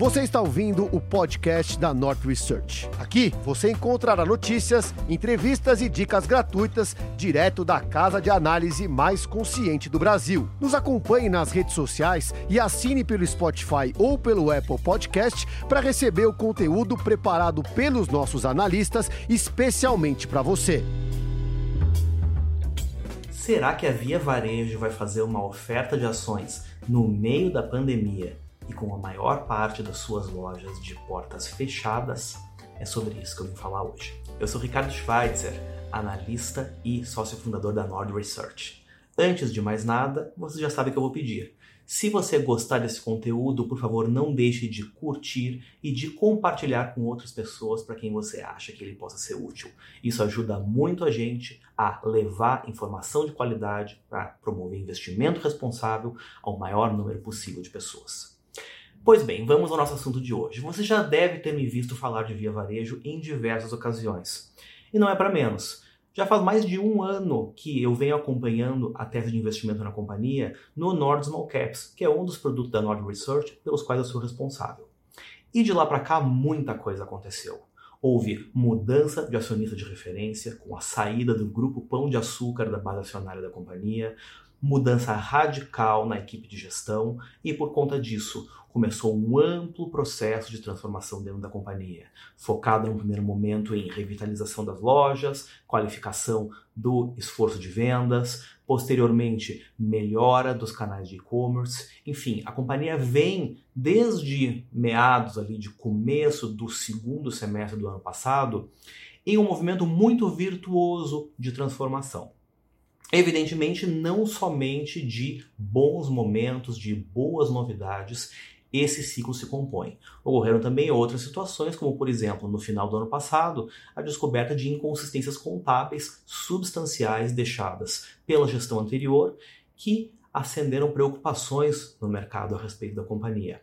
Você está ouvindo o podcast da North Research. Aqui você encontrará notícias, entrevistas e dicas gratuitas direto da casa de análise mais consciente do Brasil. Nos acompanhe nas redes sociais e assine pelo Spotify ou pelo Apple Podcast para receber o conteúdo preparado pelos nossos analistas especialmente para você. Será que a Via Varejo vai fazer uma oferta de ações no meio da pandemia e com a maior parte das suas lojas de portas fechadas, é sobre isso que eu vim falar hoje. Eu sou Ricardo Schweitzer, analista e sócio fundador da Nord Research. Antes de mais nada, você já sabe o que eu vou pedir. Se você gostar desse conteúdo, por favor, não deixe de curtir e de compartilhar com outras pessoas para quem você acha que ele possa ser útil. Isso ajuda muito a gente a levar informação de qualidade para promover investimento responsável ao maior número possível de pessoas. Pois bem, vamos ao nosso assunto de hoje. Você já deve ter me visto falar de Via Varejo em diversas ocasiões. E não é para menos. Já faz mais de um ano que eu venho acompanhando a tese de investimento na companhia no Nord Small Caps, que é um dos produtos da Nord Research pelos quais eu sou responsável. E de lá para cá muita coisa aconteceu. Houve mudança de acionista de referência, com a saída do grupo Pão de Açúcar da base acionária da companhia, mudança radical na equipe de gestão e, por conta disso, começou um amplo processo de transformação dentro da companhia, focado no primeiro momento em revitalização das lojas, qualificação do esforço de vendas, posteriormente melhora dos canais de e-commerce. Enfim, a companhia vem desde meados ali de começo do segundo semestre do ano passado em um movimento muito virtuoso de transformação. Evidentemente, não somente de bons momentos, de boas novidades, esse ciclo se compõe. Ocorreram também outras situações, como por exemplo, no final do ano passado, a descoberta de inconsistências contábeis substanciais deixadas pela gestão anterior, que acenderam preocupações no mercado a respeito da companhia.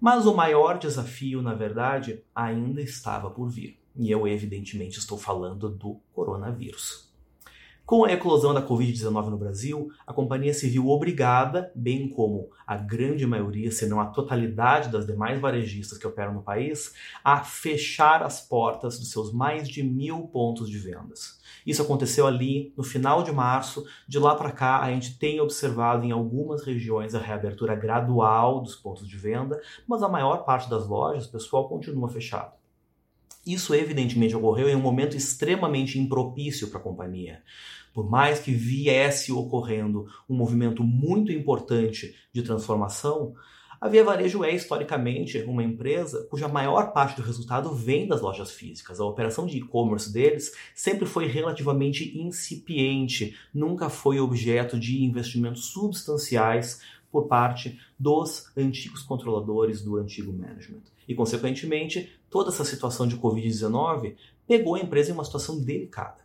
Mas o maior desafio, na verdade, ainda estava por vir. E eu, evidentemente, estou falando do coronavírus. Com a eclosão da Covid-19 no Brasil, a companhia se viu obrigada, bem como a grande maioria, se não a totalidade das demais varejistas que operam no país, a fechar as portas dos seus mais de mil pontos de vendas. Isso aconteceu ali no final de março. De lá para cá, a gente tem observado em algumas regiões a reabertura gradual dos pontos de venda, mas a maior parte das lojas, pessoal, continua fechado. Isso evidentemente ocorreu em um momento extremamente impropício para a companhia. Por mais que viesse ocorrendo um movimento muito importante de transformação, a Via Varejo é historicamente uma empresa cuja maior parte do resultado vem das lojas físicas. A operação de e-commerce deles sempre foi relativamente incipiente, nunca foi objeto de investimentos substanciais por parte dos antigos controladores do antigo management. E, consequentemente, toda essa situação de Covid-19 pegou a empresa em uma situação delicada.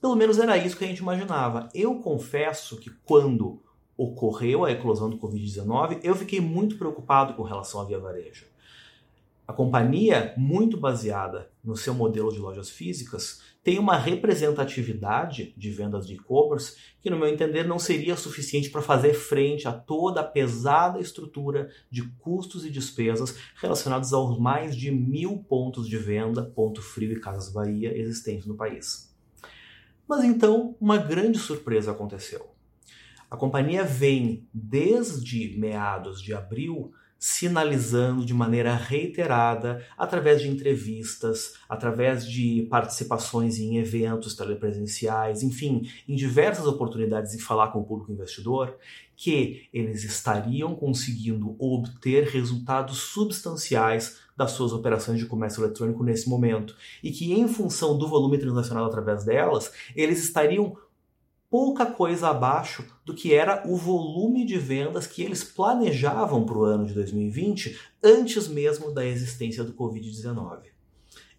Pelo menos era isso que a gente imaginava. Eu confesso que quando ocorreu a eclosão do Covid-19, eu fiquei muito preocupado com relação à Via Varejo. A companhia, muito baseada no seu modelo de lojas físicas, tem uma representatividade de vendas de e-commerce que, no meu entender, não seria suficiente para fazer frente a toda a pesada estrutura de custos e despesas relacionados aos mais de mil pontos de venda, Ponto Frio e Casas Bahia existentes no país. Mas então uma grande surpresa aconteceu. A companhia vem desde meados de abril sinalizando de maneira reiterada, através de entrevistas, através de participações em eventos telepresenciais, enfim, em diversas oportunidades de falar com o público investidor, que eles estariam conseguindo obter resultados substanciais das suas operações de comércio eletrônico nesse momento. E que, em função do volume transacional através delas, eles estariam pouca coisa abaixo do que era o volume de vendas que eles planejavam para o ano de 2020 antes mesmo da existência do Covid-19.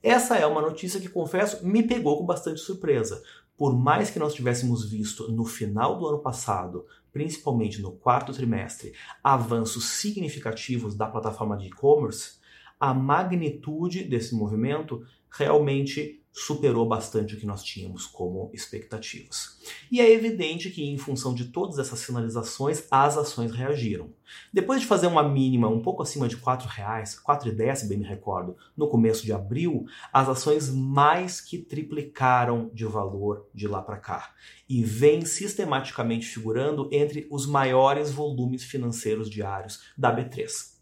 Essa é uma notícia que, confesso, me pegou com bastante surpresa. Por mais que nós tivéssemos visto no final do ano passado, principalmente no quarto trimestre, avanços significativos da plataforma de e-commerce, a magnitude desse movimento realmente superou bastante o que nós tínhamos como expectativas. E é evidente que, em função de todas essas sinalizações, as ações reagiram. Depois de fazer uma mínima um pouco acima de R$ 4,00, 4,10 se bem me recordo, no começo de abril, as ações mais que triplicaram de valor de lá para cá e vem sistematicamente figurando entre os maiores volumes financeiros diários da B3.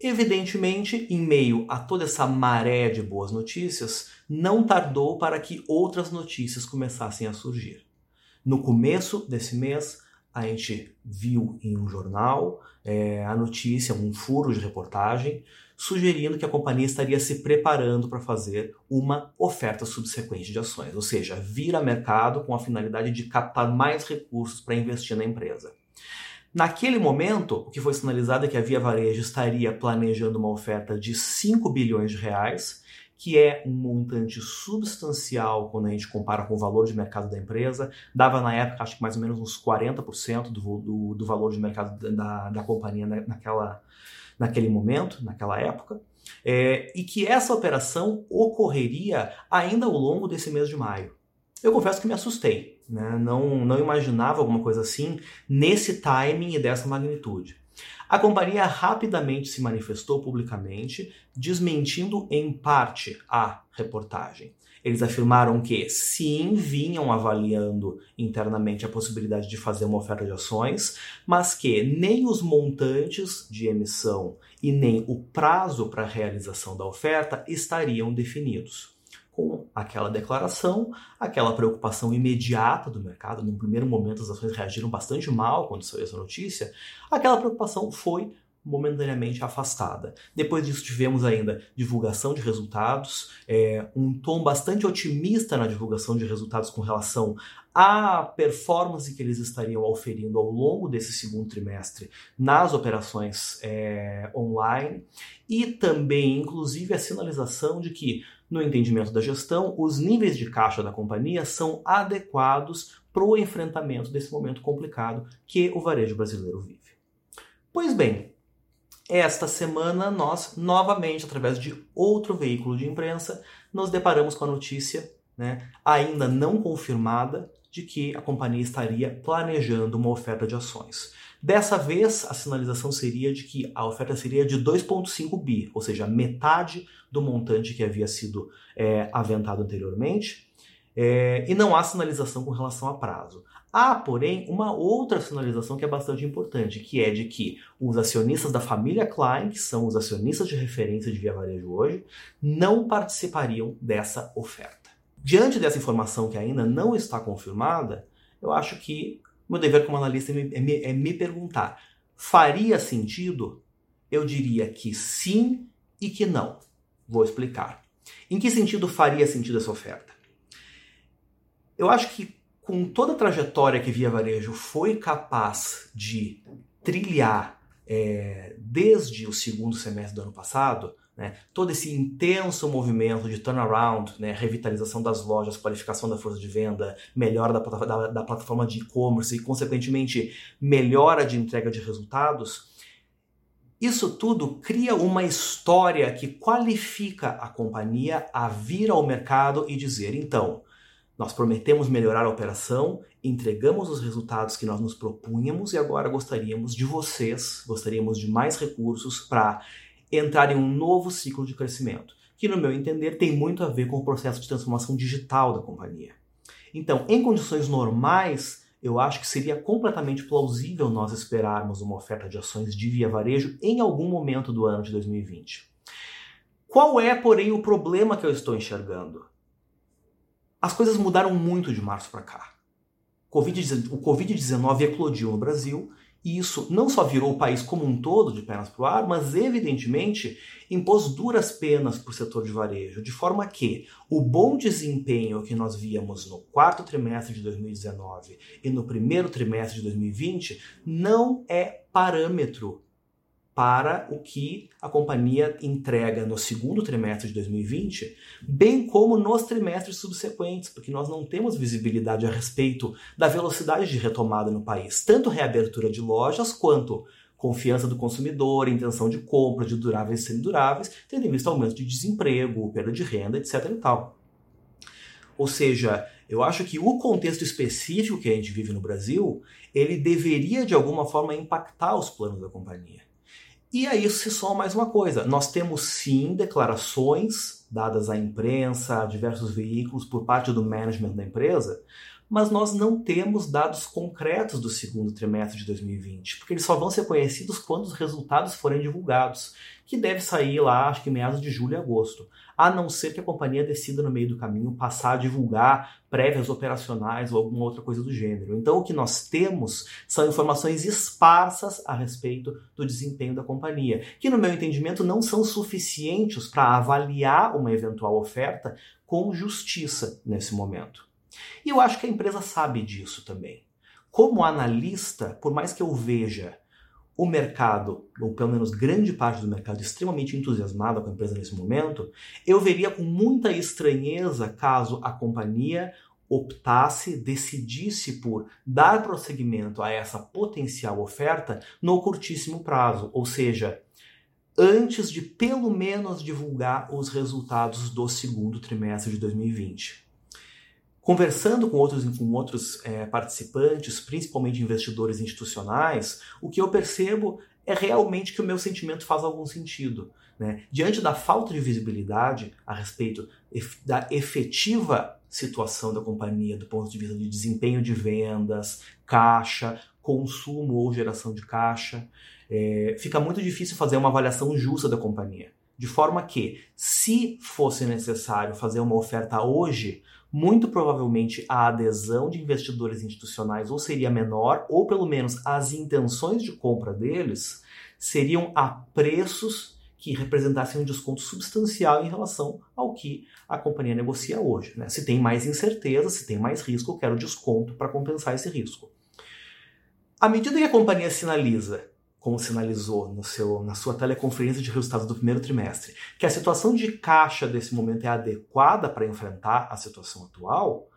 Evidentemente, em meio a toda essa maré de boas notícias, não tardou para que outras notícias começassem a surgir. No começo desse mês, a gente viu em um jornal é, a notícia, um furo de reportagem, sugerindo que a companhia estaria se preparando para fazer uma oferta subsequente de ações, ou seja, vir a mercado com a finalidade de captar mais recursos para investir na empresa. Naquele momento, o que foi sinalizado é que a Via Varejo estaria planejando uma oferta de 5 bilhões de reais, que é um montante substancial quando a gente compara com o valor de mercado da empresa. Dava na época, acho que mais ou menos uns 40% do, do, do valor de mercado da, da companhia naquela, naquele momento, naquela época. É, e que essa operação ocorreria ainda ao longo desse mês de maio. Eu confesso que me assustei né? não, não imaginava alguma coisa assim nesse timing e dessa magnitude. A companhia rapidamente se manifestou publicamente, desmentindo em parte a reportagem. Eles afirmaram que sim, vinham avaliando internamente a possibilidade de fazer uma oferta de ações, mas que nem os montantes de emissão e nem o prazo para a realização da oferta estariam definidos com aquela declaração, aquela preocupação imediata do mercado. No primeiro momento, as ações reagiram bastante mal quando saiu essa notícia. Aquela preocupação foi momentaneamente afastada. Depois disso, tivemos ainda divulgação de resultados, é, um tom bastante otimista na divulgação de resultados com relação à performance que eles estariam oferindo ao longo desse segundo trimestre nas operações é, online e também, inclusive, a sinalização de que no entendimento da gestão, os níveis de caixa da companhia são adequados para o enfrentamento desse momento complicado que o varejo brasileiro vive. Pois bem, esta semana nós, novamente, através de outro veículo de imprensa, nos deparamos com a notícia, né, ainda não confirmada, de que a companhia estaria planejando uma oferta de ações. Dessa vez, a sinalização seria de que a oferta seria de 2,5 bi, ou seja, metade do montante que havia sido é, aventado anteriormente, é, e não há sinalização com relação a prazo. Há, porém, uma outra sinalização que é bastante importante, que é de que os acionistas da família Klein, que são os acionistas de referência de Via Varejo hoje, não participariam dessa oferta. Diante dessa informação que ainda não está confirmada, eu acho que meu dever como analista é me, é me perguntar: faria sentido? Eu diria que sim e que não. Vou explicar. Em que sentido faria sentido essa oferta? Eu acho que com toda a trajetória que Via Varejo foi capaz de trilhar é, desde o segundo semestre do ano passado, né, todo esse intenso movimento de turnaround, né, revitalização das lojas, qualificação da força de venda, melhora da, da, da plataforma de e-commerce e, consequentemente, melhora de entrega de resultados, isso tudo cria uma história que qualifica a companhia a vir ao mercado e dizer: então, nós prometemos melhorar a operação, entregamos os resultados que nós nos propunhamos e agora gostaríamos de vocês, gostaríamos de mais recursos para entrar em um novo ciclo de crescimento, que, no meu entender, tem muito a ver com o processo de transformação digital da companhia. Então, em condições normais, eu acho que seria completamente plausível nós esperarmos uma oferta de ações de via varejo em algum momento do ano de 2020. Qual é, porém, o problema que eu estou enxergando? As coisas mudaram muito de março para cá. o Covid-19 eclodiu no Brasil e isso não só virou o país como um todo de pernas para o ar, mas evidentemente impôs duras penas para o setor de varejo, de forma que o bom desempenho que nós víamos no quarto trimestre de 2019 e no primeiro trimestre de 2020 não é parâmetro para o que a companhia entrega no segundo trimestre de 2020, bem como nos trimestres subsequentes, porque nós não temos visibilidade a respeito da velocidade de retomada no país, tanto reabertura de lojas quanto confiança do consumidor, intenção de compra de duráveis e semiduráveis, tendo em vista aumento de desemprego, perda de renda, etc. E tal. Ou seja, eu acho que o contexto específico que a gente vive no Brasil, ele deveria de alguma forma impactar os planos da companhia. E a isso se soma mais uma coisa. Nós temos sim declarações dadas à imprensa, a diversos veículos por parte do management da empresa, mas nós não temos dados concretos do segundo trimestre de 2020, porque eles só vão ser conhecidos quando os resultados forem divulgados, que deve sair lá, acho que meados de julho e agosto, a não ser que a companhia decida no meio do caminho passar a divulgar prévias operacionais ou alguma outra coisa do gênero. Então o que nós temos são informações esparsas a respeito do desempenho da companhia, que no meu entendimento não são suficientes para avaliar uma eventual oferta com justiça nesse momento. E eu acho que a empresa sabe disso também. Como analista, por mais que eu veja o mercado, ou pelo menos grande parte do mercado, extremamente entusiasmada com a empresa nesse momento, eu veria com muita estranheza caso a companhia optasse, decidisse por dar prosseguimento a essa potencial oferta no curtíssimo prazo, ou seja, antes de pelo menos divulgar os resultados do segundo trimestre de 2020. Conversando com outros, com outros é, participantes, principalmente investidores institucionais, o que eu percebo é realmente que o meu sentimento faz algum sentido. Né? Diante da falta de visibilidade a respeito da efetiva situação da companhia do ponto de vista de desempenho de vendas, caixa, consumo ou geração de caixa, é, fica muito difícil fazer uma avaliação justa da companhia. De forma que, se fosse necessário fazer uma oferta hoje, muito provavelmente a adesão de investidores institucionais ou seria menor, ou pelo menos as intenções de compra deles seriam a preços que representassem um desconto substancial em relação ao que a companhia negocia hoje. Né? Se tem mais incerteza, se tem mais risco, eu quero desconto para compensar esse risco. À medida que a companhia sinaliza como sinalizou no seu, na sua teleconferência de resultados do primeiro trimestre, que a situação de caixa desse momento é adequada para enfrentar a situação atual,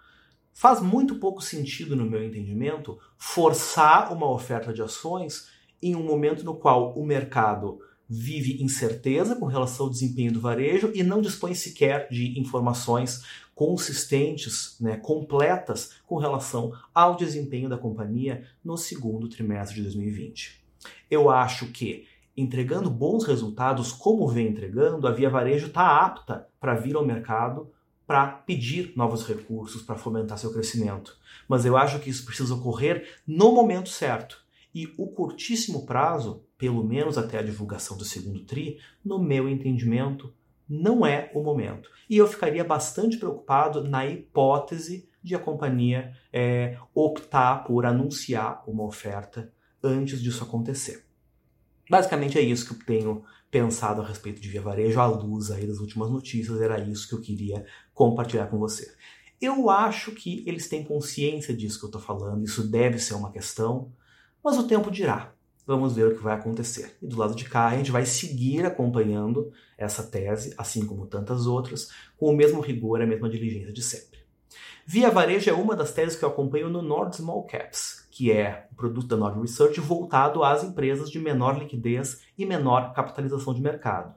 faz muito pouco sentido, no meu entendimento, forçar uma oferta de ações em um momento no qual o mercado vive incerteza com relação ao desempenho do varejo e não dispõe sequer de informações consistentes, né, completas com relação ao desempenho da companhia no segundo trimestre de 2020. Eu acho que entregando bons resultados, como vem entregando, a Via Varejo está apta para vir ao mercado para pedir novos recursos para fomentar seu crescimento. Mas eu acho que isso precisa ocorrer no momento certo. E o curtíssimo prazo, pelo menos até a divulgação do segundo TRI, no meu entendimento, não é o momento. E eu ficaria bastante preocupado na hipótese de a companhia é, optar por anunciar uma oferta antes disso acontecer. Basicamente é isso que eu tenho pensado a respeito de Via Varejo à luz aí das últimas notícias, era isso que eu queria compartilhar com você. Eu acho que eles têm consciência disso que eu estou falando, isso deve ser uma questão, mas o tempo dirá. Vamos ver o que vai acontecer. E do lado de cá, a gente vai seguir acompanhando essa tese, assim como tantas outras, com o mesmo rigor e a mesma diligência de sempre. Via Varejo é uma das teses que eu acompanho no Nord Small Caps, que é o produto da Nord Research voltado às empresas de menor liquidez e menor capitalização de mercado.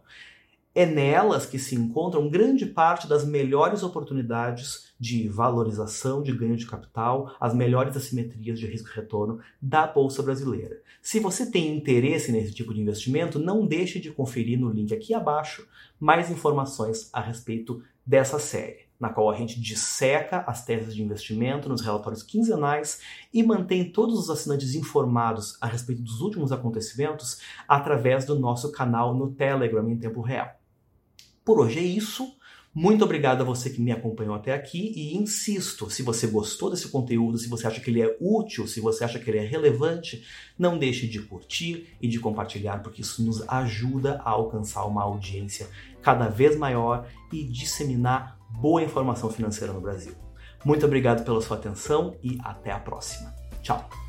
É nelas que se encontram grande parte das melhores oportunidades de valorização, de ganho de capital, as melhores assimetrias de risco-retorno da Bolsa Brasileira. Se você tem interesse nesse tipo de investimento, não deixe de conferir no link aqui abaixo mais informações a respeito dessa série na qual a gente disseca as teses de investimento nos relatórios quinzenais e mantém todos os assinantes informados a respeito dos últimos acontecimentos através do nosso canal no Telegram em tempo real. Por hoje é isso. Muito obrigado a você que me acompanhou até aqui e insisto, se você gostou desse conteúdo, se você acha que ele é útil, se você acha que ele é relevante, não deixe de curtir e de compartilhar, porque isso nos ajuda a alcançar uma audiência cada vez maior e disseminar boa informação financeira no Brasil. Muito obrigado pela sua atenção e até a próxima. Tchau!